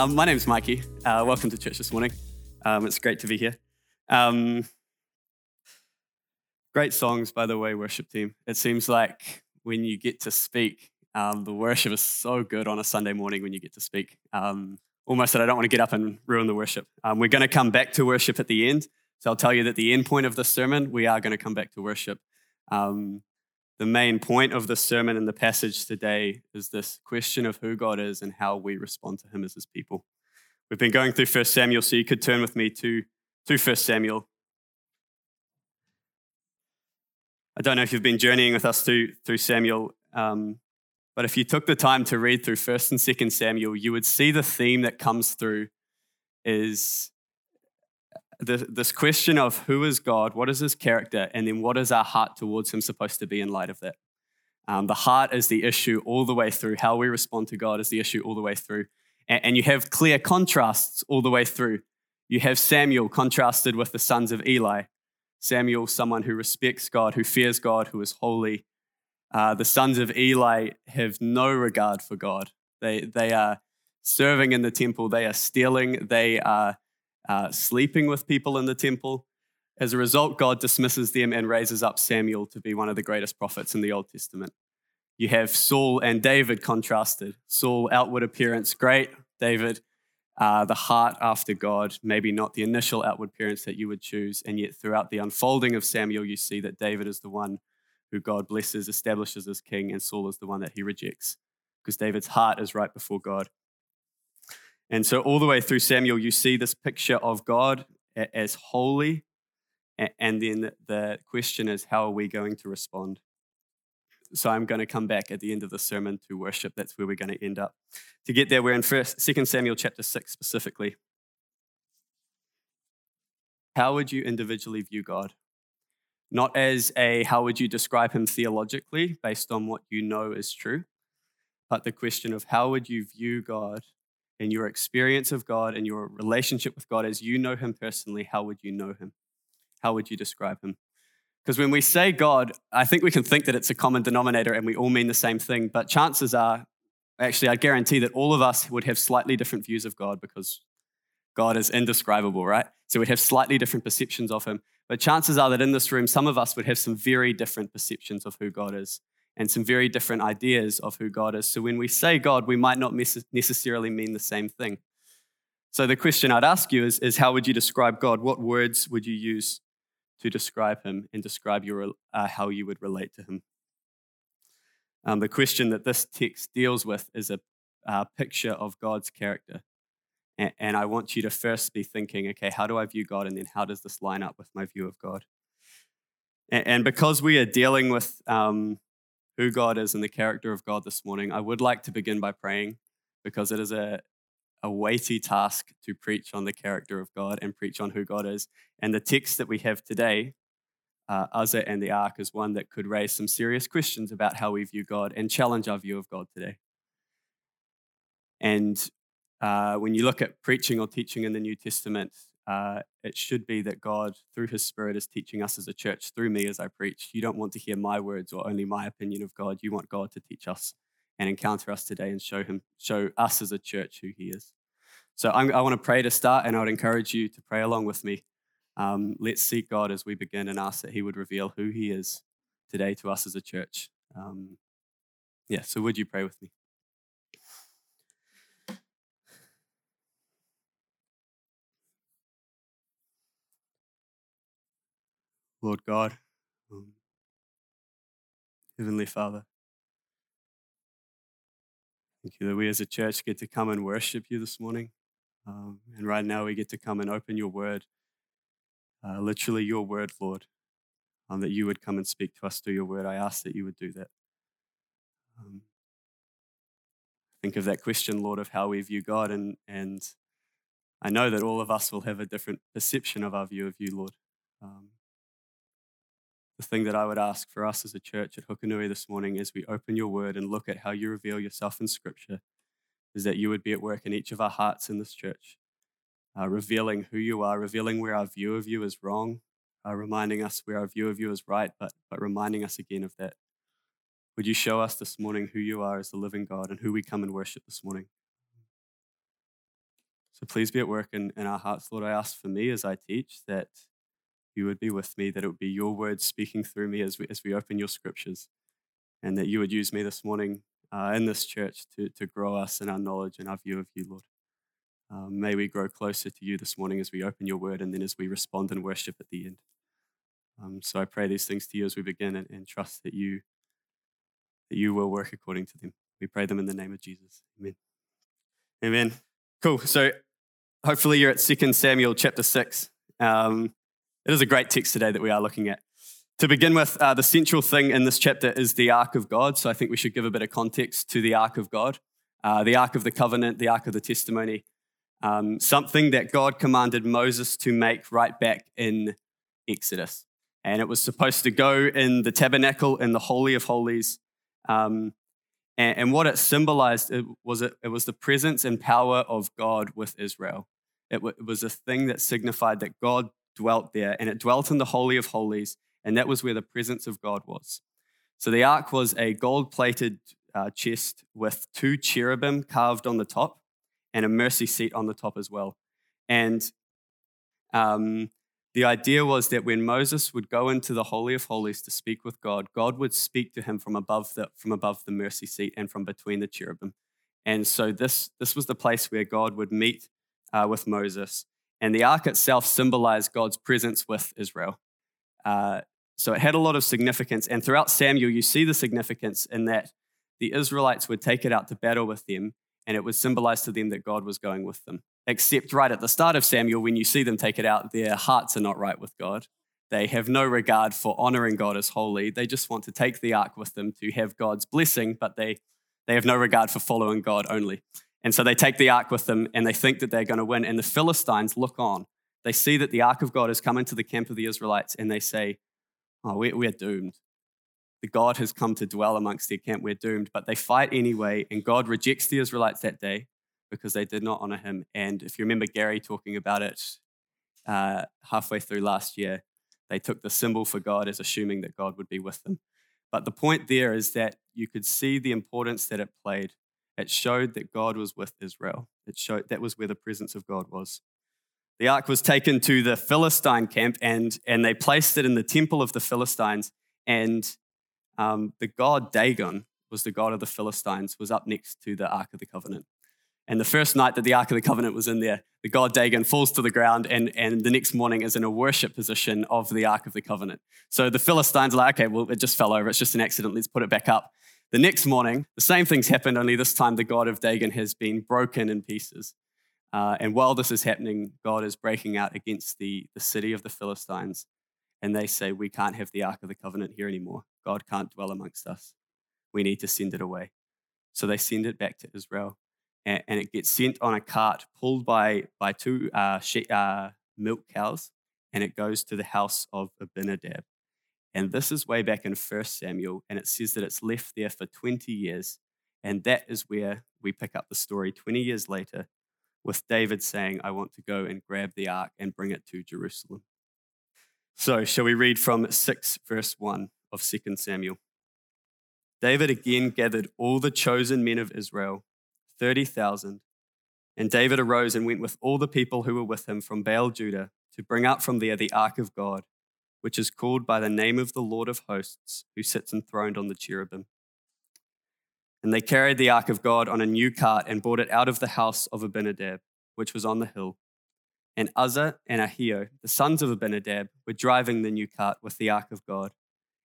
Um, my name's Mikey. Uh, welcome to church this morning. Um, it's great to be here. Um, great songs, by the way, worship team. It seems like when you get to speak, um, the worship is so good on a Sunday morning when you get to speak. Um, almost that I don't want to get up and ruin the worship. Um, we're going to come back to worship at the end. So I'll tell you that the end point of this sermon, we are going to come back to worship. Um, the main point of the sermon and the passage today is this question of who God is and how we respond to him as his people. We've been going through 1 Samuel, so you could turn with me to, to 1 Samuel. I don't know if you've been journeying with us through, through Samuel, um, but if you took the time to read through 1st and 2nd Samuel, you would see the theme that comes through is this question of who is God, what is his character, and then what is our heart towards him supposed to be in light of that. Um, the heart is the issue all the way through. How we respond to God is the issue all the way through. And, and you have clear contrasts all the way through. You have Samuel contrasted with the sons of Eli. Samuel, someone who respects God, who fears God, who is holy. Uh, the sons of Eli have no regard for God. They, they are serving in the temple, they are stealing, they are uh, sleeping with people in the temple. As a result, God dismisses them and raises up Samuel to be one of the greatest prophets in the Old Testament. You have Saul and David contrasted. Saul, outward appearance, great. David, uh, the heart after God, maybe not the initial outward appearance that you would choose. And yet, throughout the unfolding of Samuel, you see that David is the one who God blesses, establishes as king, and Saul is the one that he rejects because David's heart is right before God. And so, all the way through Samuel, you see this picture of God as holy. And then the question is, how are we going to respond? So, I'm going to come back at the end of the sermon to worship. That's where we're going to end up. To get there, we're in first, 2 Samuel chapter 6 specifically. How would you individually view God? Not as a how would you describe him theologically based on what you know is true, but the question of how would you view God in your experience of God and your relationship with God as you know Him personally, how would you know Him? How would you describe Him? Because when we say God, I think we can think that it's a common denominator and we all mean the same thing, but chances are, actually, I guarantee that all of us would have slightly different views of God because God is indescribable, right? So we'd have slightly different perceptions of Him. But chances are that in this room, some of us would have some very different perceptions of who God is and some very different ideas of who God is. So when we say God, we might not necessarily mean the same thing. So the question I'd ask you is, is how would you describe God? What words would you use to describe him and describe your, uh, how you would relate to him? Um, the question that this text deals with is a uh, picture of God's character. And, and I want you to first be thinking, okay, how do I view God? And then how does this line up with my view of God? And, and because we are dealing with um, who God is and the character of God this morning, I would like to begin by praying because it is a, a weighty task to preach on the character of God and preach on who God is. And the text that we have today, uh, Uzzah and the Ark, is one that could raise some serious questions about how we view God and challenge our view of God today. And uh, when you look at preaching or teaching in the New Testament, uh, it should be that God, through His Spirit, is teaching us as a church, through me as I preach. You don't want to hear my words or only my opinion of God. You want God to teach us and encounter us today and show Him, show us as a church who He is. So I'm, i want to pray to start, and I would encourage you to pray along with me. Um, let's seek God as we begin and ask that He would reveal who He is today to us as a church. Um, yeah, so would you pray with me? Lord God, um, Heavenly Father. Thank you that we as a church get to come and worship you this morning. Um, and right now we get to come and open your word, uh, literally your word, Lord, um, that you would come and speak to us through your word. I ask that you would do that. Um, think of that question, Lord, of how we view God. And, and I know that all of us will have a different perception of our view of you, Lord. Um, the thing that I would ask for us as a church at Hukanui this morning as we open your word and look at how you reveal yourself in Scripture is that you would be at work in each of our hearts in this church, uh, revealing who you are, revealing where our view of you is wrong, uh, reminding us where our view of you is right, but, but reminding us again of that. Would you show us this morning who you are as the living God and who we come and worship this morning? So please be at work in, in our hearts, Lord. I ask for me as I teach that you would be with me, that it would be your words speaking through me as we, as we open your scriptures, and that you would use me this morning uh, in this church to, to grow us in our knowledge and our view of you, Lord. Um, may we grow closer to you this morning as we open your word and then as we respond in worship at the end. Um, so I pray these things to you as we begin and, and trust that you that you will work according to them. We pray them in the name of Jesus. Amen. Amen. Cool. So hopefully you're at 2 Samuel chapter 6. Um, it is a great text today that we are looking at. To begin with, uh, the central thing in this chapter is the Ark of God. So I think we should give a bit of context to the Ark of God, uh, the Ark of the Covenant, the Ark of the Testimony, um, something that God commanded Moses to make right back in Exodus. And it was supposed to go in the tabernacle in the Holy of Holies. Um, and, and, what it symbolized it was, it, it was the presence and power of God with Israel. It, w- it was a thing that signified that God dwelt there, and it dwelt in the Holy of Holies, and that was where the presence of God was. So the ark was a gold plated uh, chest with two cherubim carved on the top and a mercy seat on the top as well. And um, the idea was that when Moses would go into the Holy of Holies to speak with God, God would speak to him from above the, from above the mercy seat and from between the cherubim. And so this, this was the place where God would meet uh, with Moses. And the ark itself symbolized God's presence with Israel. Uh, so it had a lot of significance. And throughout Samuel, you see the significance in that the Israelites would take it out to battle with them, and it would symbolize to them that God was going with them. Except right at the start of Samuel, when you see them take it out, their hearts are not right with God. They have no regard for honoring God as holy. They just want to take the ark with them to have God's blessing, but they, they have no regard for following God only. And so they take the ark with them and they think that they're going to win. And the Philistines look on. They see that the ark of God has come into the camp of the Israelites and they say, Oh, we're, we're doomed. The God has come to dwell amongst their camp. We're doomed. But they fight anyway. And God rejects the Israelites that day because they did not honor him. And if you remember Gary talking about it uh, halfway through last year, they took the symbol for God as assuming that God would be with them. But the point there is that you could see the importance that it played. It showed that God was with Israel. It showed that was where the presence of God was. The ark was taken to the Philistine camp and, and they placed it in the temple of the Philistines. And um, the god Dagon was the god of the Philistines, was up next to the Ark of the Covenant. And the first night that the Ark of the Covenant was in there, the god Dagon falls to the ground and, and the next morning is in a worship position of the Ark of the Covenant. So the Philistines are like, okay, well, it just fell over. It's just an accident. Let's put it back up. The next morning, the same things happened, only this time the god of Dagon has been broken in pieces. Uh, and while this is happening, God is breaking out against the, the city of the Philistines. And they say, We can't have the Ark of the Covenant here anymore. God can't dwell amongst us. We need to send it away. So they send it back to Israel and, and it gets sent on a cart pulled by, by two uh, she, uh, milk cows, and it goes to the house of Abinadab. And this is way back in 1 Samuel, and it says that it's left there for 20 years. And that is where we pick up the story 20 years later with David saying, I want to go and grab the ark and bring it to Jerusalem. So, shall we read from 6 verse 1 of 2 Samuel? David again gathered all the chosen men of Israel 30,000. And David arose and went with all the people who were with him from Baal Judah to bring out from there the ark of God, which is called by the name of the Lord of hosts, who sits enthroned on the cherubim. And they carried the ark of God on a new cart and brought it out of the house of Abinadab, which was on the hill. And Uzzah and Ahio, the sons of Abinadab, were driving the new cart with the ark of God.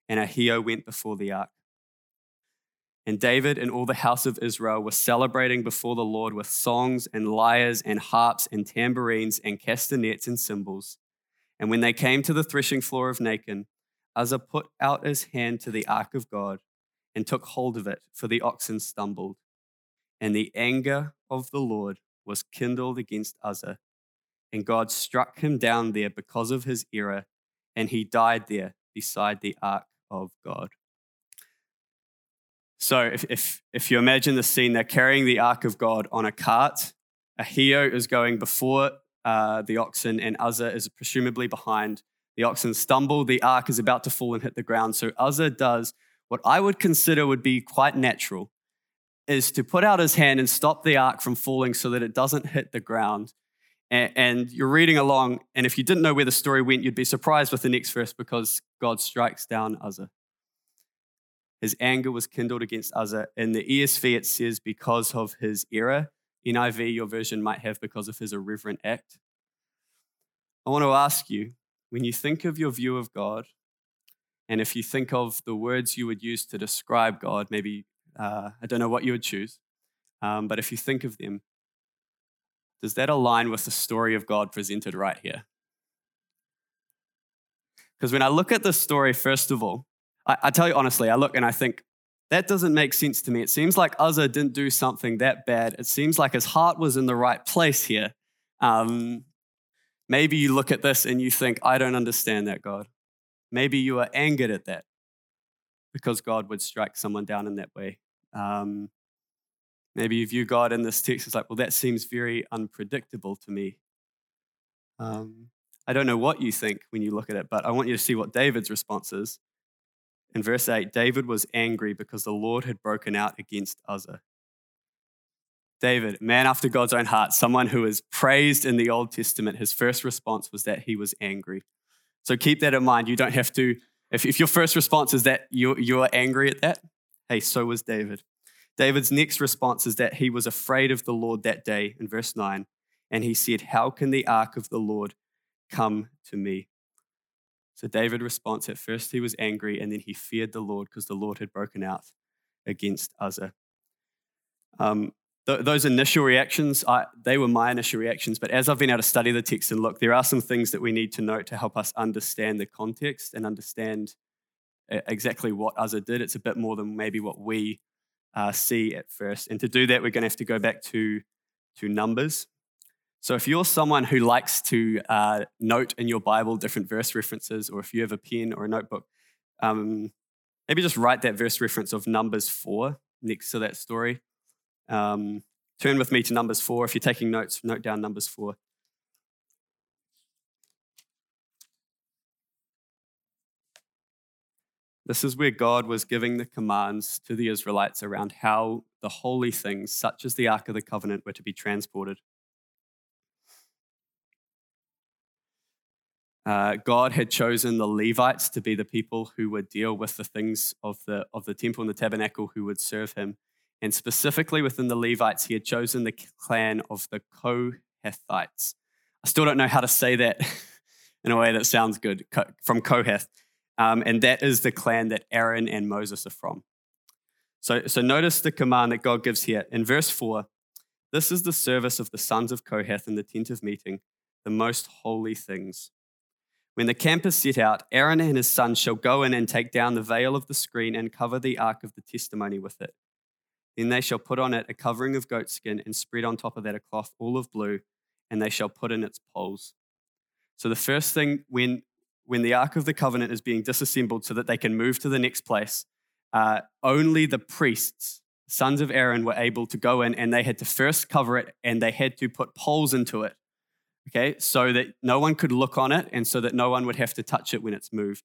And Ahio went before the ark. And David and all the house of Israel were celebrating before the Lord with songs and lyres and harps and tambourines and castanets and cymbals. And when they came to the threshing floor of Nacon, Uzzah put out his hand to the ark of God and took hold of it, for the oxen stumbled. And the anger of the Lord was kindled against Uzzah. And God struck him down there because of his error, and he died there beside the ark of God. So if, if, if you imagine the scene, they're carrying the ark of God on a cart. Ahio is going before uh, the oxen, and Uzzah is presumably behind. The oxen stumble, the ark is about to fall and hit the ground. So Uzzah does what I would consider would be quite natural, is to put out his hand and stop the ark from falling so that it doesn't hit the ground. And, and you're reading along, and if you didn't know where the story went, you'd be surprised with the next verse because God strikes down Uzzah. His anger was kindled against Uzzah. In the ESV, it says, because of his error. NIV, your version might have because of his irreverent act. I want to ask you when you think of your view of God, and if you think of the words you would use to describe God, maybe uh, I don't know what you would choose, um, but if you think of them, does that align with the story of God presented right here? Because when I look at this story, first of all, I, I, tell you honestly, I look and I think, that doesn't make sense to me. It seems like Uzzah didn't do something that bad. It seems like his heart was in the right place here. Um, maybe you look at this and you think, I don't understand that, God. Maybe you are angered at that because God would strike someone down in that way. Um, maybe you view God in this text as like, well, that seems very unpredictable to me. Um, I don't know what you think when you look at it, but I want you to see what David's response is. In verse 8, David was angry because the Lord had broken out against Uzzah. David, man after God's own heart, someone who is praised in the Old Testament, his first response was that he was angry. So keep that in mind. You don't have to, if, if your first response is that you, you're angry at that, hey, so was David. David's next response is that he was afraid of the Lord that day in verse 9. And he said, How can the ark of the Lord come to me? So David responds at first he was angry and then he feared the Lord because the Lord had broken out against Uzzah. Um, th- those initial reactions, I, they were my initial reactions, but as I've been able to study the text and look, there are some things that we need to note to help us understand the context and understand exactly what Uzzah did. It's a bit more than maybe what we uh, see at first. And to do that, we're going to have to go back to, to Numbers. So if you're someone who likes to uh, note in your Bible different verse references, or if you have a pen or a notebook, um, maybe just write that verse reference of Numbers 4 next to that story. Um, turn with me to Numbers 4. If you're taking notes, note down Numbers 4. This is where God was giving the commands to the Israelites around how the holy things, such as the Ark of the Covenant, were to be transported. Uh, God had chosen the Levites to be the people who would deal with the things of the, of the temple and the tabernacle who would serve him. And specifically within the Levites, he had chosen the clan of the Kohathites. I still don't know how to say that in a way that sounds good, from Kohath. Um, and that is the clan that Aaron and Moses are from. So, so notice the command that God gives here. In verse 4, this is the service of the sons of Kohath in the tent of meeting, the most holy things. When the camp is set out, Aaron and his sons shall go in and take down the veil of the screen and cover the ark of the testimony with it. Then they shall put on it a covering of goatskin and spread on top of that a cloth all of blue, and they shall put in its poles. So the first thing when when the ark of the covenant is being disassembled so that they can move to the next place, uh, only the priests, sons of Aaron, were able to go in, and they had to first cover it, and they had to put poles into it okay, so that no one could look on it and so that no one would have to touch it when it's moved.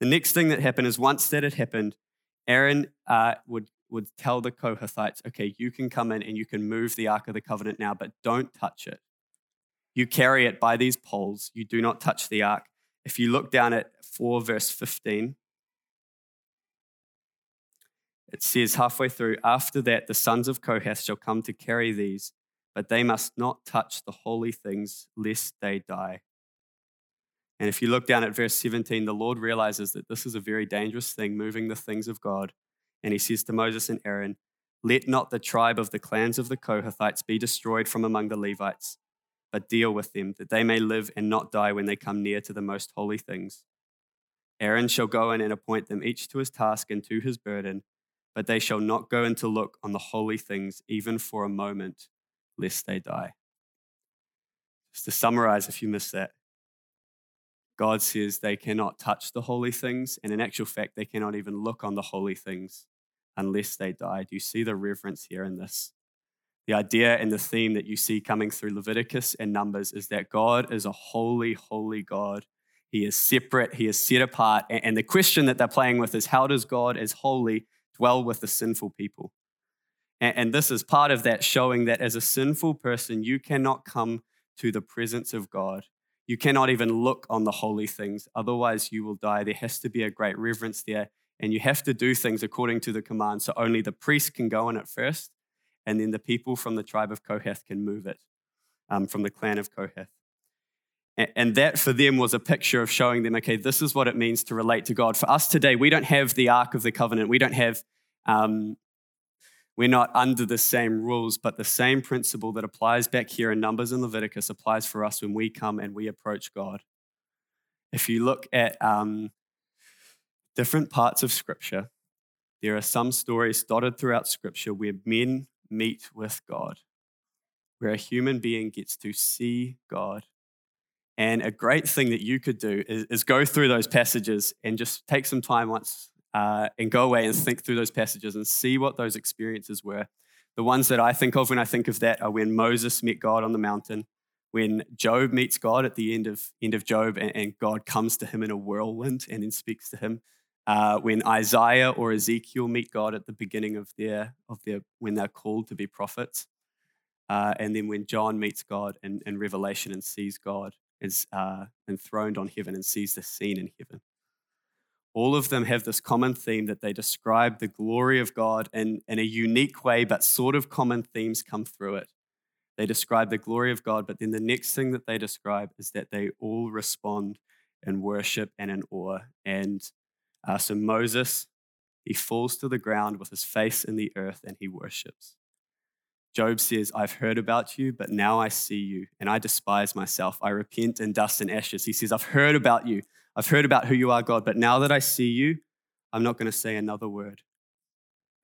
The next thing that happened is once that had happened, Aaron uh, would, would tell the Kohathites, okay, you can come in and you can move the Ark of the Covenant now, but don't touch it. You carry it by these poles. You do not touch the Ark. If you look down at 4 verse 15, it says halfway through, after that, the sons of Kohath shall come to carry these but they must not touch the holy things lest they die. And if you look down at verse 17, the Lord realizes that this is a very dangerous thing, moving the things of God. And he says to Moses and Aaron, Let not the tribe of the clans of the Kohathites be destroyed from among the Levites, but deal with them, that they may live and not die when they come near to the most holy things. Aaron shall go in and appoint them each to his task and to his burden, but they shall not go in to look on the holy things even for a moment lest they die. Just to summarize, if you missed that, God says they cannot touch the holy things, and in actual fact, they cannot even look on the holy things unless they die. Do you see the reverence here in this? The idea and the theme that you see coming through Leviticus and Numbers is that God is a holy, holy God. He is separate, He is set apart. And the question that they're playing with is how does God, as holy, dwell with the sinful people? And, this is part of that showing that as a sinful person, you cannot come to the presence of God. You cannot even look on the holy things, otherwise, you will die. There has to be a great reverence there, and you have to do things according to the command. So only the priest can go in it first, and then the people from the tribe of Kohath can move it um, from the clan of Kohath. And that for them was a picture of showing them, okay, this is what it means to relate to God. For us today, we don't have the Ark of the Covenant. We don't have, um, we're not under the same rules, but the same principle that applies back here in Numbers and Leviticus applies for us when we come and we approach God. If you look at um, different parts of Scripture, there are some stories dotted throughout Scripture where men meet with God, where a human being gets to see God and a great thing that you could do is, is go through those passages and just take some time once uh, and go away and think through those passages and see what those experiences were. The ones that I think of when I think of that are when Moses met God on the mountain, when Job meets God at the end of, end of Job and, and God comes to him in a whirlwind and then speaks to him. Uh, when Isaiah or Ezekiel meet God at the beginning of their, of their when they're called to be prophets. Uh, and then when John meets God in, in Revelation and sees God is uh, enthroned on heaven and sees the scene in heaven. All of them have this common theme that they describe the glory of God in, in a unique way, but sort of common themes come through it. They describe the glory of God, but then the next thing that they describe is that they all respond in worship and in awe. And uh, so Moses, he falls to the ground with his face in the earth and he worships. Job says, I've heard about you, but now I see you, and I despise myself. I repent in dust and ashes. He says, I've heard about you. I've heard about who you are, God, but now that I see you, I'm not going to say another word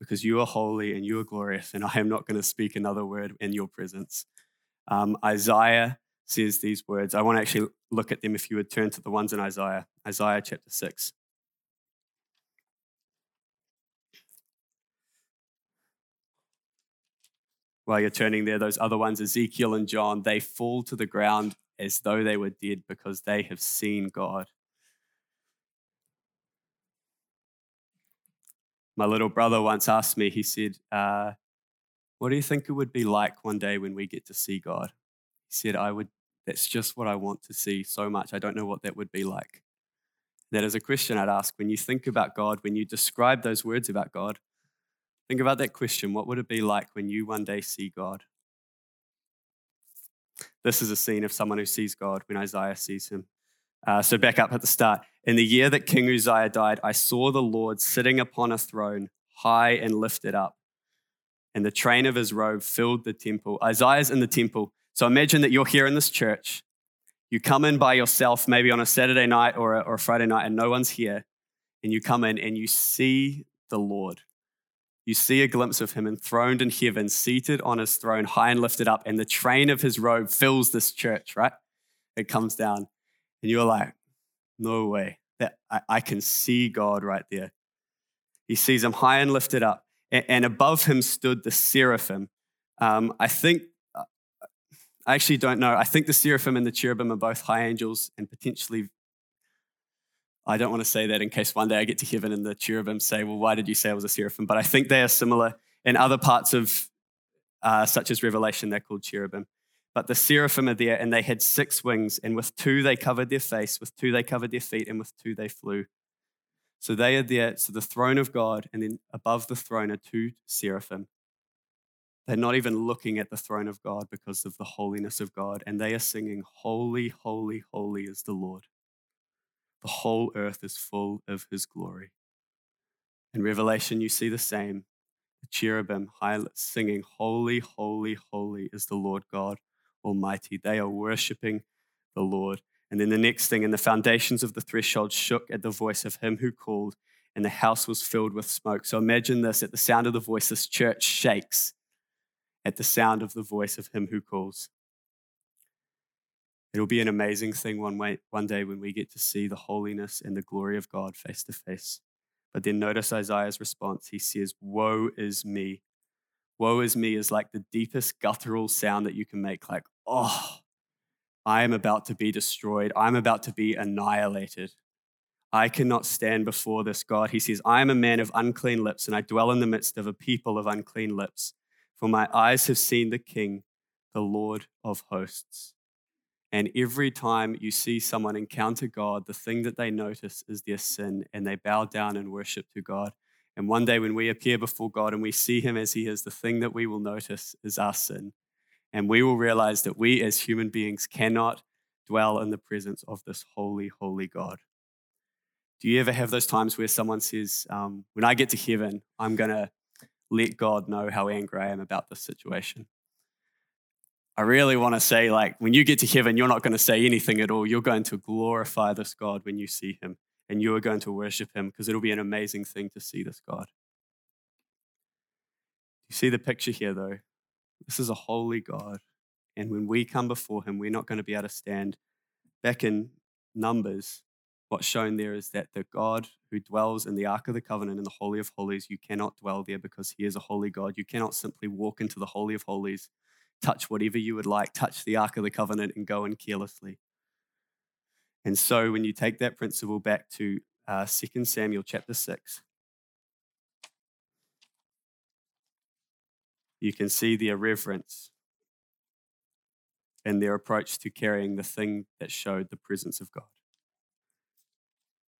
because you are holy and you are glorious, and I am not going to speak another word in your presence. Um, Isaiah says these words. I want to actually look at them if you would turn to the ones in Isaiah, Isaiah chapter 6. while you're turning there, those other ones, Ezekiel and John, they fall to the ground as though they were dead because they have seen God. My little brother once asked me, he said, uh, What do you think it would be like one day when we get to see God? He said, I would, that's just what I want to see so much. I don't know what that would be like. That is a question I'd ask when you think about God, when you describe those words about God, Think about that question. What would it be like when you one day see God? This is a scene of someone who sees God when Isaiah sees him. Uh, so, back up at the start. In the year that King Uzziah died, I saw the Lord sitting upon a throne, high and lifted up, and the train of his robe filled the temple. Isaiah's in the temple. So, imagine that you're here in this church. You come in by yourself, maybe on a Saturday night or a, or a Friday night, and no one's here. And you come in and you see the Lord you see a glimpse of him enthroned in heaven, seated on his throne, high and lifted up, and the train of his robe fills this church, right? It comes down. And you're like, no way. That I, I can see God right there. He sees him high and lifted up. And, and above him stood the seraphim. Um, I think, uh, I actually don't know. I think the seraphim and the cherubim are both high angels and potentially I don't want to say that in case one day I get to heaven and the cherubim say, Well, why did you say I was a seraphim? But I think they are similar in other parts of, uh, such as Revelation, they're called cherubim. But the seraphim are there, and they had six wings, and with two they covered their face, with two they covered their feet, and with two they flew. So they are there, so the throne of God, and then above the throne are two seraphim. They're not even looking at the throne of God because of the holiness of God, and they are singing, Holy, holy, holy is the Lord. The whole earth is full of his glory. In Revelation, you see the same. The cherubim singing, Holy, holy, holy is the Lord God Almighty. They are worshiping the Lord. And then the next thing, and the foundations of the threshold shook at the voice of him who called, and the house was filled with smoke. So imagine this at the sound of the voice, this church shakes at the sound of the voice of him who calls. It'll be an amazing thing one, way, one day when we get to see the holiness and the glory of God face to face. But then notice Isaiah's response. He says, Woe is me. Woe is me is like the deepest guttural sound that you can make, like, oh, I am about to be destroyed. I'm about to be annihilated. I cannot stand before this God. He says, I am a man of unclean lips, and I dwell in the midst of a people of unclean lips. For my eyes have seen the King, the Lord of hosts. And every time you see someone encounter God, the thing that they notice is their sin and they bow down and worship to God. And one day when we appear before God and we see Him as He is, the thing that we will notice is our sin. And we will realize that we as human beings cannot dwell in the presence of this holy, holy God. Do you ever have those times where someone says, um, When I get to heaven, I'm going to let God know how angry I am about this situation? I really want to say, like, when you get to heaven, you're not going to say anything at all. You're going to glorify this God when you see him, and you are going to worship him because it'll be an amazing thing to see this God. You see the picture here, though? This is a holy God. And when we come before him, we're not going to be able to stand. Back in Numbers, what's shown there is that the God who dwells in the Ark of the Covenant in the Holy of Holies, you cannot dwell there because he is a holy God. You cannot simply walk into the Holy of Holies touch whatever you would like, touch the Ark of the Covenant, and go in carelessly. And so when you take that principle back to uh, 2 Samuel chapter 6, you can see the irreverence and their approach to carrying the thing that showed the presence of God.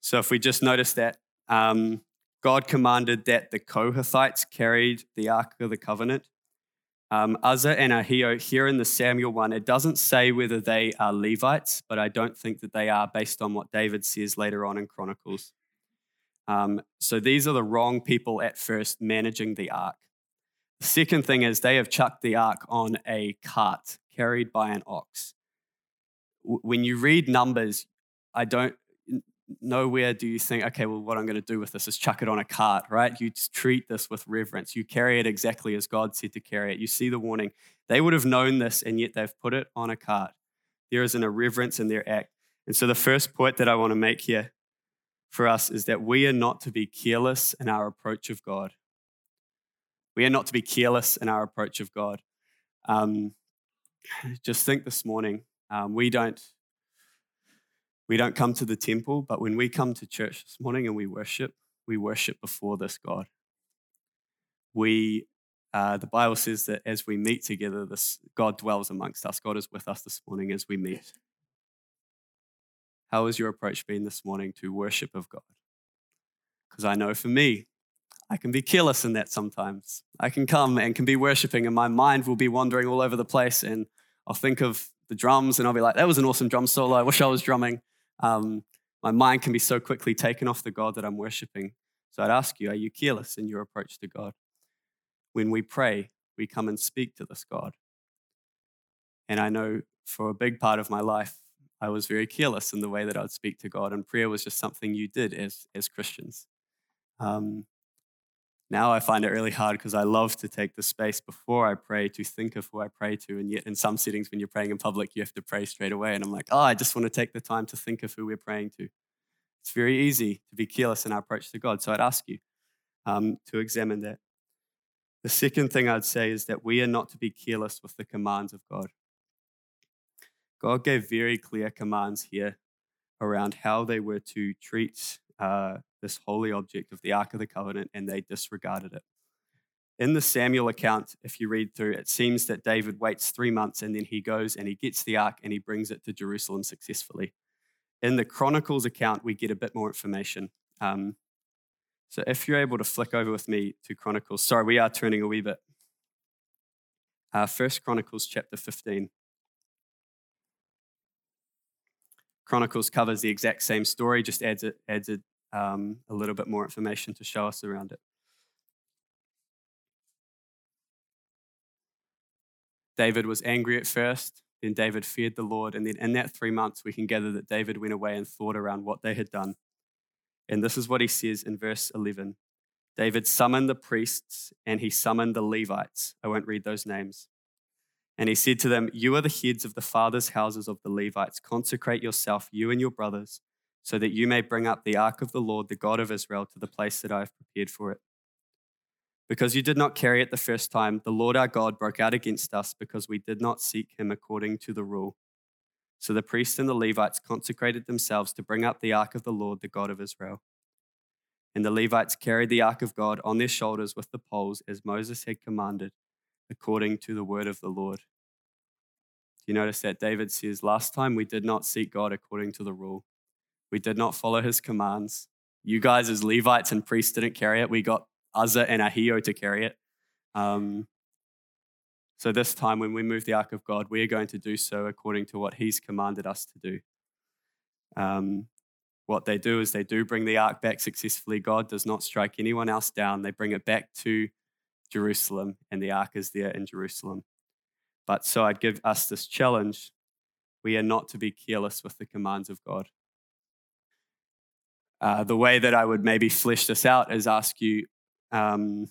So if we just notice that, um, God commanded that the Kohathites carried the Ark of the Covenant um, Uzzah and Ahio, here in the Samuel one, it doesn't say whether they are Levites, but I don't think that they are based on what David says later on in Chronicles. Um, so these are the wrong people at first managing the ark. The second thing is they have chucked the ark on a cart carried by an ox. When you read Numbers, I don't nowhere do you think, okay, well, what I'm going to do with this is chuck it on a cart, right? You treat this with reverence. You carry it exactly as God said to carry it. You see the warning. They would have known this, and yet they've put it on a cart. There is an irreverence in their act. And so the first point that I want to make here for us is that we are not to be careless in our approach of God. We are not to be careless in our approach of God. Um, just think this morning, um, we don't we don't come to the temple, but when we come to church this morning and we worship, we worship before this God. We, uh, the Bible says that as we meet together, this God dwells amongst us. God is with us this morning as we meet. How has your approach been this morning to worship of God? Because I know for me, I can be careless in that sometimes. I can come and can be worshiping, and my mind will be wandering all over the place, and I'll think of the drums, and I'll be like, "That was an awesome drum solo. I wish I was drumming." Um, my mind can be so quickly taken off the God that I'm worshiping. So I'd ask you, are you careless in your approach to God? When we pray, we come and speak to this God. And I know for a big part of my life, I was very careless in the way that I'd speak to God, and prayer was just something you did as, as Christians. Um, now I find it really hard because I love to take the space before I pray to think of who I pray to. And yet, in some settings, when you're praying in public, you have to pray straight away. And I'm like, oh, I just want to take the time to think of who we're praying to. It's very easy to be careless in our approach to God. So I'd ask you um, to examine that. The second thing I'd say is that we are not to be careless with the commands of God. God gave very clear commands here around how they were to treat uh, this holy object of the Ark of the Covenant, and they disregarded it. In the Samuel account, if you read through, it seems that David waits three months and then he goes and he gets the ark and he brings it to Jerusalem successfully. In the Chronicles account, we get a bit more information. Um, so if you're able to flick over with me to Chronicles, sorry, we are turning a wee bit. Uh, First Chronicles chapter 15. Chronicles covers the exact same story, just adds, it, adds a um, a little bit more information to show us around it. David was angry at first, then David feared the Lord, and then in that three months, we can gather that David went away and thought around what they had done. And this is what he says in verse 11 David summoned the priests and he summoned the Levites. I won't read those names. And he said to them, You are the heads of the fathers' houses of the Levites. Consecrate yourself, you and your brothers so that you may bring up the ark of the Lord, the God of Israel, to the place that I have prepared for it. Because you did not carry it the first time, the Lord our God broke out against us because we did not seek him according to the rule. So the priests and the Levites consecrated themselves to bring up the ark of the Lord, the God of Israel. And the Levites carried the ark of God on their shoulders with the poles, as Moses had commanded, according to the word of the Lord. Do you notice that David says, Last time we did not seek God according to the rule, we did not follow his commands. You guys, as Levites and priests, didn't carry it. We got Uzzah and Ahio to carry it. Um, so this time, when we move the ark of God, we are going to do so according to what He's commanded us to do. Um, what they do is they do bring the ark back successfully. God does not strike anyone else down. They bring it back to Jerusalem, and the ark is there in Jerusalem. But so I'd give us this challenge we are not to be careless with the commands of God. Uh, the way that I would maybe flesh this out is ask you um,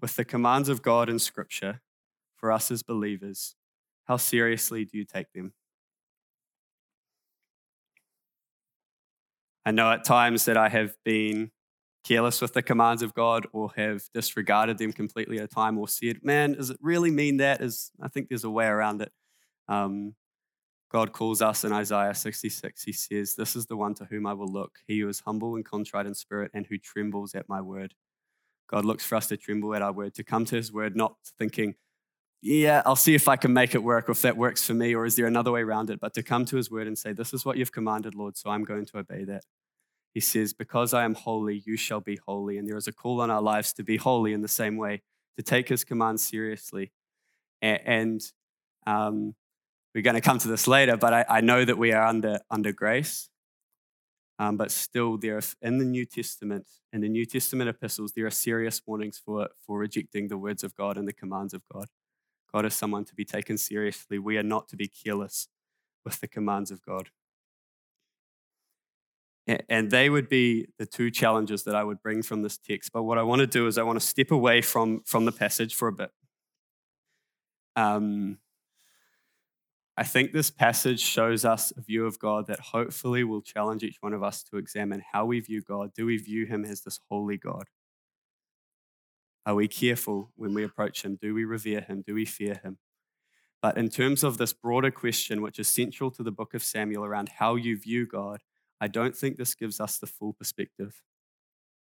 with the commands of God in Scripture for us as believers, how seriously do you take them? I know at times that I have been careless with the commands of God or have disregarded them completely at a time or said, man, does it really mean that? Is I think there's a way around it. Um, God calls us in Isaiah 66. He says, This is the one to whom I will look, he who is humble and contrite in spirit and who trembles at my word. God looks for us to tremble at our word, to come to his word, not thinking, yeah, I'll see if I can make it work or if that works for me or is there another way around it, but to come to his word and say, This is what you've commanded, Lord, so I'm going to obey that. He says, Because I am holy, you shall be holy. And there is a call on our lives to be holy in the same way, to take his commands seriously. And um, we're going to come to this later, but I, I know that we are under, under grace. Um, but still, there are, in the New Testament, in the New Testament epistles, there are serious warnings for, for rejecting the words of God and the commands of God. God is someone to be taken seriously. We are not to be careless with the commands of God. And they would be the two challenges that I would bring from this text. But what I want to do is I want to step away from, from the passage for a bit. Um, I think this passage shows us a view of God that hopefully will challenge each one of us to examine how we view God. Do we view him as this holy God? Are we careful when we approach him? Do we revere him? Do we fear him? But in terms of this broader question, which is central to the book of Samuel around how you view God, I don't think this gives us the full perspective.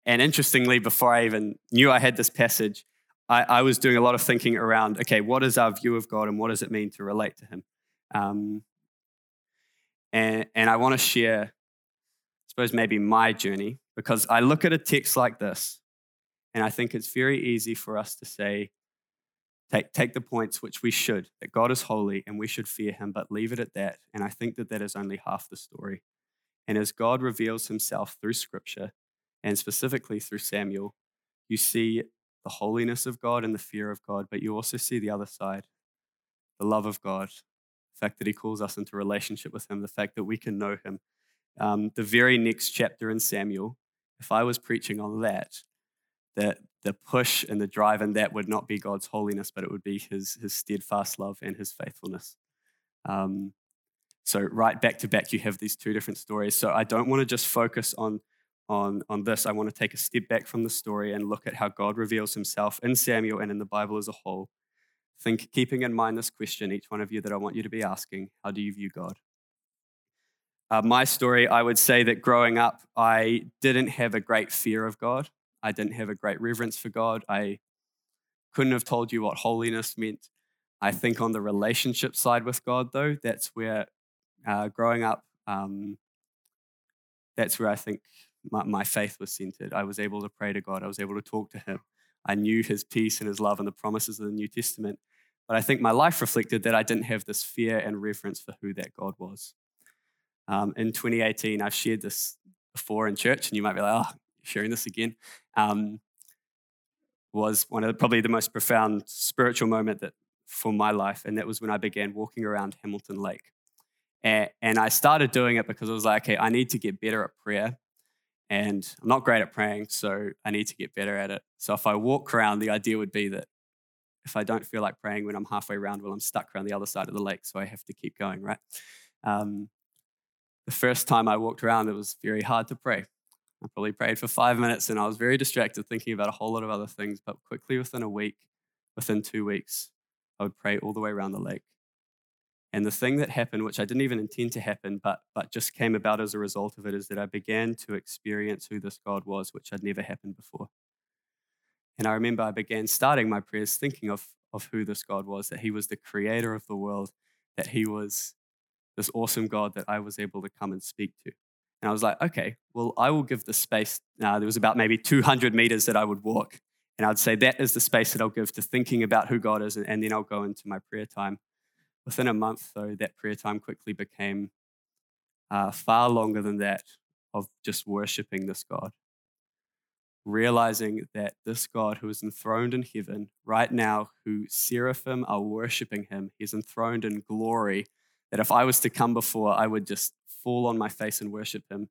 And interestingly, before I even knew I had this passage, I, I, was doing a lot of thinking around okay, what is our view of God and what does it mean to relate to Him? Um, and, and I want to share, I suppose, maybe my journey, because I look at a text like this and I think it's very easy for us to say, take, take the points which we should, that God is holy and we should fear him, but leave it at that. And I think that that is only half the story. And as God reveals himself through scripture, and specifically through Samuel, you see the holiness of God and the fear of God, but you also see the other side the love of God, the fact that he calls us into relationship with him, the fact that we can know him. Um, the very next chapter in Samuel, if I was preaching on that, that the push and the drive and that would not be God's holiness, but it would be his, his steadfast love and his faithfulness. Um, so right back to back, you have these two different stories. So I don't want to just focus on, on, on this. I want to take a step back from the story and look at how God reveals himself in Samuel and in the Bible as a whole. Think, keeping in mind this question, each one of you that I want you to be asking, how do you view God? Uh, my story, I would say that growing up, I didn't have a great fear of God. I didn't have a great reverence for God. I couldn't have told you what holiness meant. I think on the relationship side with God, though, that's where uh, growing up, um, that's where I think my, my faith was centered. I was able to pray to God, I was able to talk to Him. I knew His peace and His love and the promises of the New Testament. But I think my life reflected that I didn't have this fear and reverence for who that God was. Um, in 2018, I've shared this before in church, and you might be like, oh, sharing this again, um, was one of the, probably the most profound spiritual moment that for my life, and that was when I began walking around Hamilton Lake. And, and I started doing it because I was like, okay, I need to get better at prayer. And I'm not great at praying, so I need to get better at it. So if I walk around, the idea would be that if I don't feel like praying when I'm halfway around, well, I'm stuck around the other side of the lake, so I have to keep going, right? Um, the first time I walked around, it was very hard to pray. I probably prayed for five minutes and I was very distracted thinking about a whole lot of other things. But quickly, within a week, within two weeks, I would pray all the way around the lake. And the thing that happened, which I didn't even intend to happen, but, but just came about as a result of it, is that I began to experience who this God was, which had never happened before. And I remember I began starting my prayers thinking of, of who this God was, that He was the creator of the world, that he was this awesome God that I was able to come and speak to. And I was like, okay, well, I will give the space. Now, there was about maybe 200 meters that I would walk. And I'd say that is the space that I'll give to thinking about who God is. And then I'll go into my prayer time. Within a month, though, that prayer time quickly became uh, far longer than that of just worshiping this God. Realizing that this God who is enthroned in heaven right now, who seraphim are worshiping him, he's enthroned in glory. That if I was to come before, I would just fall on my face and worship him.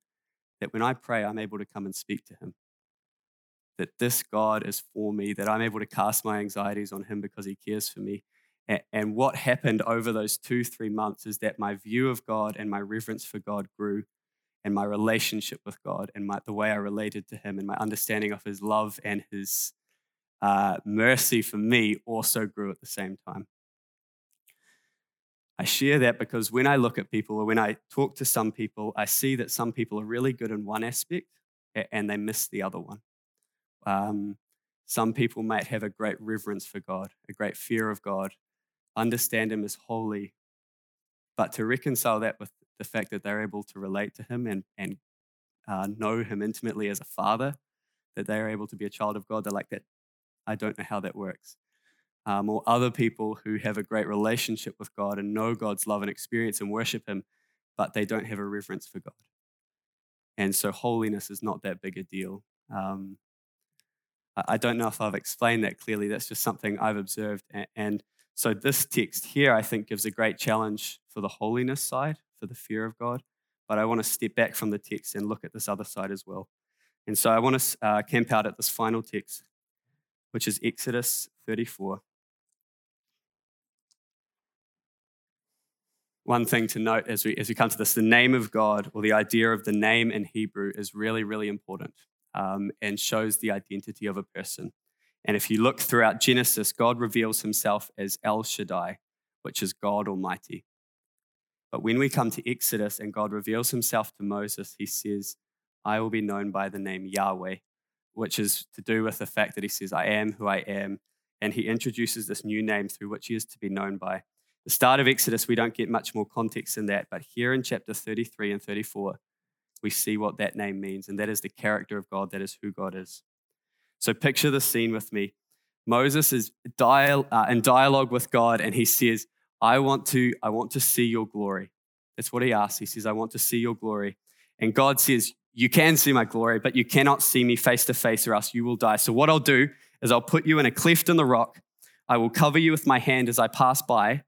That when I pray, I'm able to come and speak to him. That this God is for me, that I'm able to cast my anxieties on him because he cares for me. And what happened over those two, three months is that my view of God and my reverence for God grew and my relationship with God and my, the way I related to Him and my understanding of His love and His uh, mercy for me also grew at the same time. I share that because when I look at people or when I talk to some people, I see that some people are really good in one aspect and they miss the other one. Um, some people might have a great reverence for God, a great fear of God, understand Him as holy, but to reconcile that with the fact that they're able to relate to him and, and uh, know him intimately as a father, that they are able to be a child of God. They're like that. I don't know how that works. Um, or other people who have a great relationship with God and know God's love and experience and worship Him, but they don't have a reverence for God. And so holiness is not that big a deal. Um, I don't know if I've explained that clearly. That's just something I've observed. And so this text here, I think, gives a great challenge for the holiness side for the fear of God. But I want to step back from the text and look at this other side as well. And so I want to uh, camp out at this final text, which is Exodus 34. One thing to note as we, as we come to this the name of God, or the idea of the name in Hebrew, is really, really important um, and shows the identity of a person. And if you look throughout Genesis, God reveals himself as El Shaddai, which is God Almighty. But when we come to Exodus and God reveals himself to Moses, he says, I will be known by the name Yahweh, which is to do with the fact that he says, I am who I am. And he introduces this new name through which he is to be known by. The start of Exodus, we don't get much more context than that, but here in chapter 33 and 34, we see what that name means, and that is the character of God, that is who God is. So picture the scene with me. Moses is dial, uh, in dialogue with God, and he says, I want to, I want to see your glory. That's what he asks. He says, I want to see your glory. And God says, You can see my glory, but you cannot see me face to face, or else you will die. So, what I'll do is I'll put you in a cleft in the rock. I will cover you with my hand as I pass by,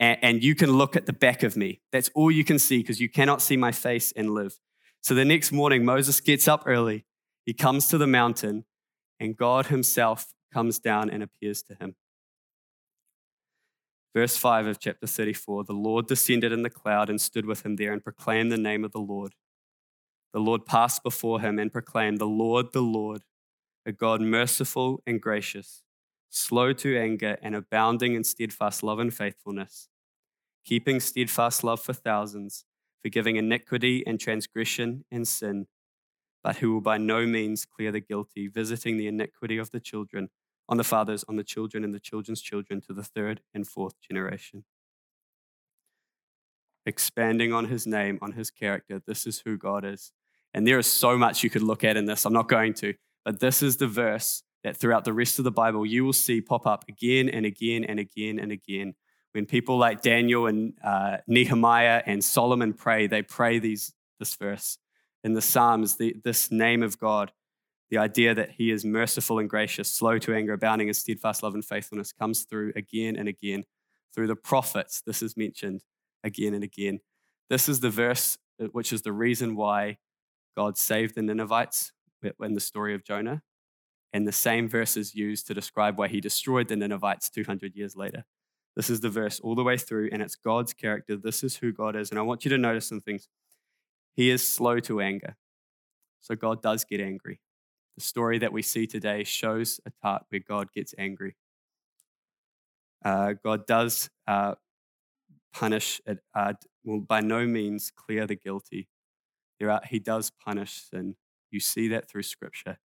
and, and you can look at the back of me. That's all you can see because you cannot see my face and live. So, the next morning, Moses gets up early. He comes to the mountain, and God himself comes down and appears to him. Verse 5 of chapter 34 The Lord descended in the cloud and stood with him there and proclaimed the name of the Lord. The Lord passed before him and proclaimed, The Lord, the Lord, a God merciful and gracious, slow to anger and abounding in steadfast love and faithfulness, keeping steadfast love for thousands, forgiving iniquity and transgression and sin, but who will by no means clear the guilty, visiting the iniquity of the children on the fathers, on the children, and the children's children to the third and fourth generation. Expanding on his name, on his character, this is who God is. And there is so much you could look at in this. I'm not going to, but this is the verse that throughout the rest of the Bible you will see pop up again and again and again and again. When people like Daniel and uh, Nehemiah and Solomon pray, they pray these, this verse. In the Psalms, the, this name of God the idea that he is merciful and gracious, slow to anger, abounding in steadfast love and faithfulness comes through again and again. Through the prophets, this is mentioned again and again. This is the verse uh, which is the reason why God saved the Ninevites in the story of Jonah. And the same verse is used to describe why he destroyed the Ninevites 200 years later. This is the verse all the way through, and it's God's character. This is who God is. And I want you to notice some things. He is slow to anger. So God does get angry. The story that we see today shows a part where God gets angry. Uh, God does uh, punish, uh, will by no means clear the guilty. Are, he does punish sin. You see that through Scripture.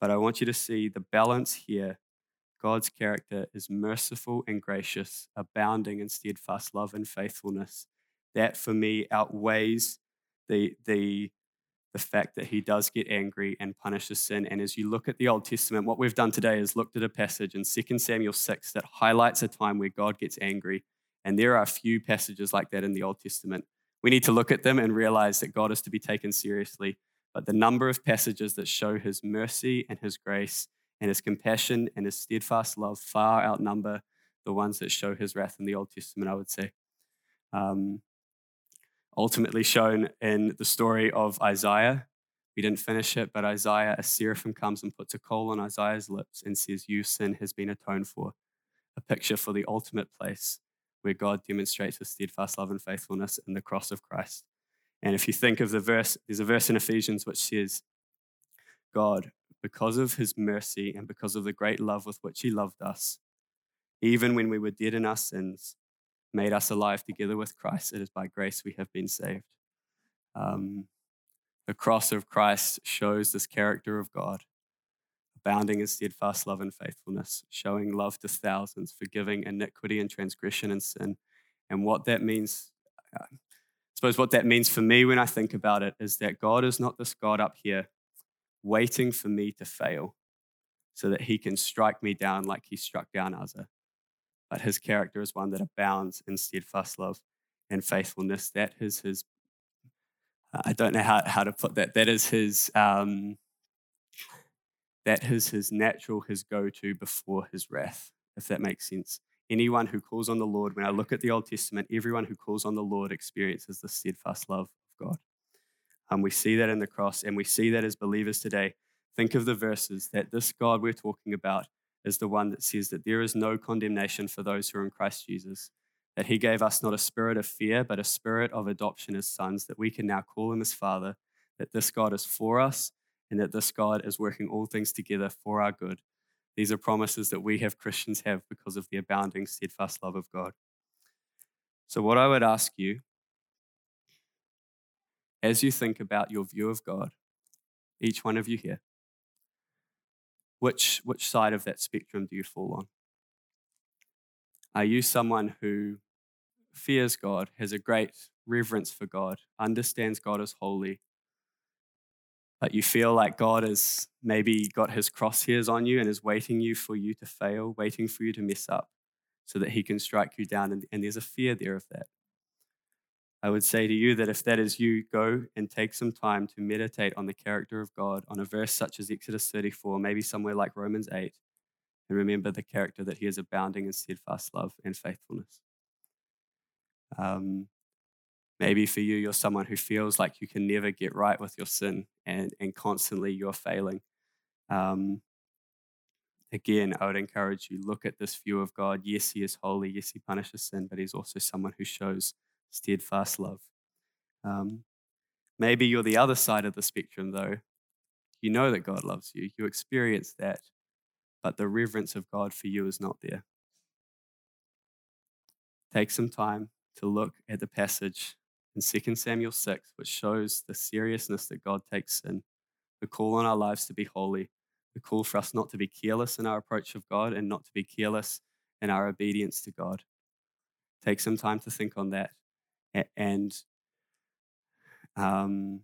But I want you to see the balance here. God's character is merciful and gracious, abounding in steadfast love and faithfulness. That for me outweighs the, the, the fact that he does get angry and punishes sin. And as you look at the Old Testament, what we've done today is looked at a passage in 2 Samuel 6 that highlights a time where God gets angry. And there are a few passages like that in the Old Testament. We need to look at them and realize that God is to be taken seriously. But the number of passages that show his mercy and his grace and his compassion and his steadfast love far outnumber the ones that show his wrath in the Old Testament, I would say. Um, ultimately shown in the story of Isaiah. We didn't finish it, but Isaiah, a seraphim comes and puts a coal on Isaiah's lips and says, Your sin has been atoned for. A picture for the ultimate place where God demonstrates his steadfast love and faithfulness in the cross of Christ. And if you think of the verse, there's a verse in Ephesians which says, God, because of his mercy and because of the great love with which he loved us, even when we were dead in our sins, made us alive together with Christ. It is by grace we have been saved. Um, the cross of Christ shows this character of God, abounding in steadfast love and faithfulness, showing love to thousands, forgiving iniquity and transgression and sin. And what that means, uh, I suppose what that means for me when I think about it is that God is not this God up here waiting for me to fail so that he can strike me down like he struck down Uzzah but his character is one that abounds in steadfast love and faithfulness. That is his, I don't know how, how to put that. That is his, um, that is his natural, his go to before his wrath, if that makes sense. Anyone who calls on the Lord, when I look at the Old Testament, everyone who calls on the Lord experiences the steadfast love of God. Um, we see that in the cross, and we see that as believers today. Think of the verses that this God we're talking about is the one that says that there is no condemnation for those who are in Christ Jesus. That he gave us not a spirit of fear, but a spirit of adoption as sons, that we can now call him as Father, that this God is for us, and that this God is working all things together for our good. These are promises that we have Christians have because of the abounding, steadfast love of God. So, what I would ask you, as you think about your view of God, each one of you here, which, which side of that spectrum do you fall on? Are you someone who fears God, has a great reverence for God, understands God as holy, but you feel like God has maybe got his crosshairs on you and is waiting you for you to fail, waiting for you to mess up so that he can strike you down. And, and there's a fear there of that. I would say to you that if that is you, go and take some time to meditate on the character of God, on a verse such as Exodus 34, maybe somewhere like Romans 8, and remember the character that He is abounding in steadfast love and faithfulness. Um, maybe for you, you're someone who feels like you can never get right with your sin and, and constantly you're failing. Um, again, I would encourage you look at this view of God. Yes, He is holy. Yes, He punishes sin, but He's also someone who shows steadfast love. Um, maybe you're the other side of the spectrum, though. You know that God loves you, you experience that, but the reverence of God for you is not there. Take some time to look at the passage in 2 Samuel 6, which shows the seriousness that God takes in, the call on our lives to be holy, the call for us not to be careless in our approach of God and not to be careless in our obedience to God. Take some time to think on that and um,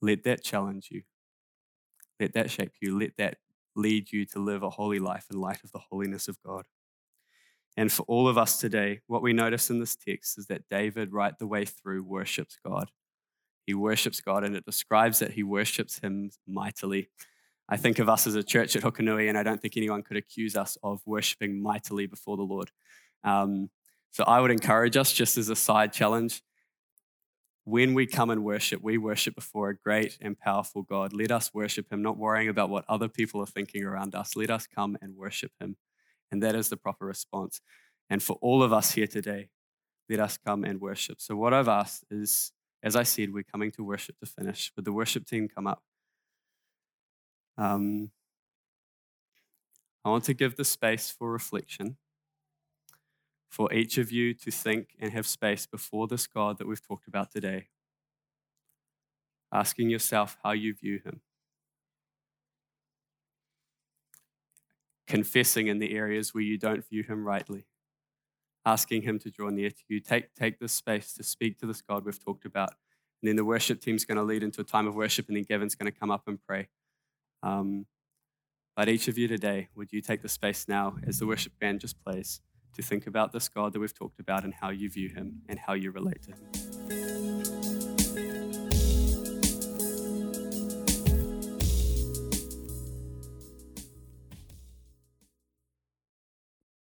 let that challenge you. Let that shape you. Let that lead you to live a holy life in light of the holiness of God. And for all of us today, what we notice in this text is that David, right the way through, worships God. He worships God, and it describes that he worships him mightily. I think of us as a church at Hukanui, and I don't think anyone could accuse us of worshiping mightily before the Lord. Um, so I would encourage us, just as a side challenge, when we come and worship, we worship before a great and powerful God. Let us worship Him, not worrying about what other people are thinking around us. Let us come and worship Him. And that is the proper response. And for all of us here today, let us come and worship. So, what I've asked is, as I said, we're coming to worship to finish. Would the worship team come up? Um, I want to give the space for reflection for each of you to think and have space before this God that we've talked about today, asking yourself how you view him. confessing in the areas where you don't view him rightly, asking him to draw near to you. Take, take this space to speak to this God we've talked about. And then the worship team's going to lead into a time of worship, and then Gavin's going to come up and pray. Um, but each of you today, would you take the space now as the worship band just plays to think about this God that we've talked about and how you view him and how you relate to him?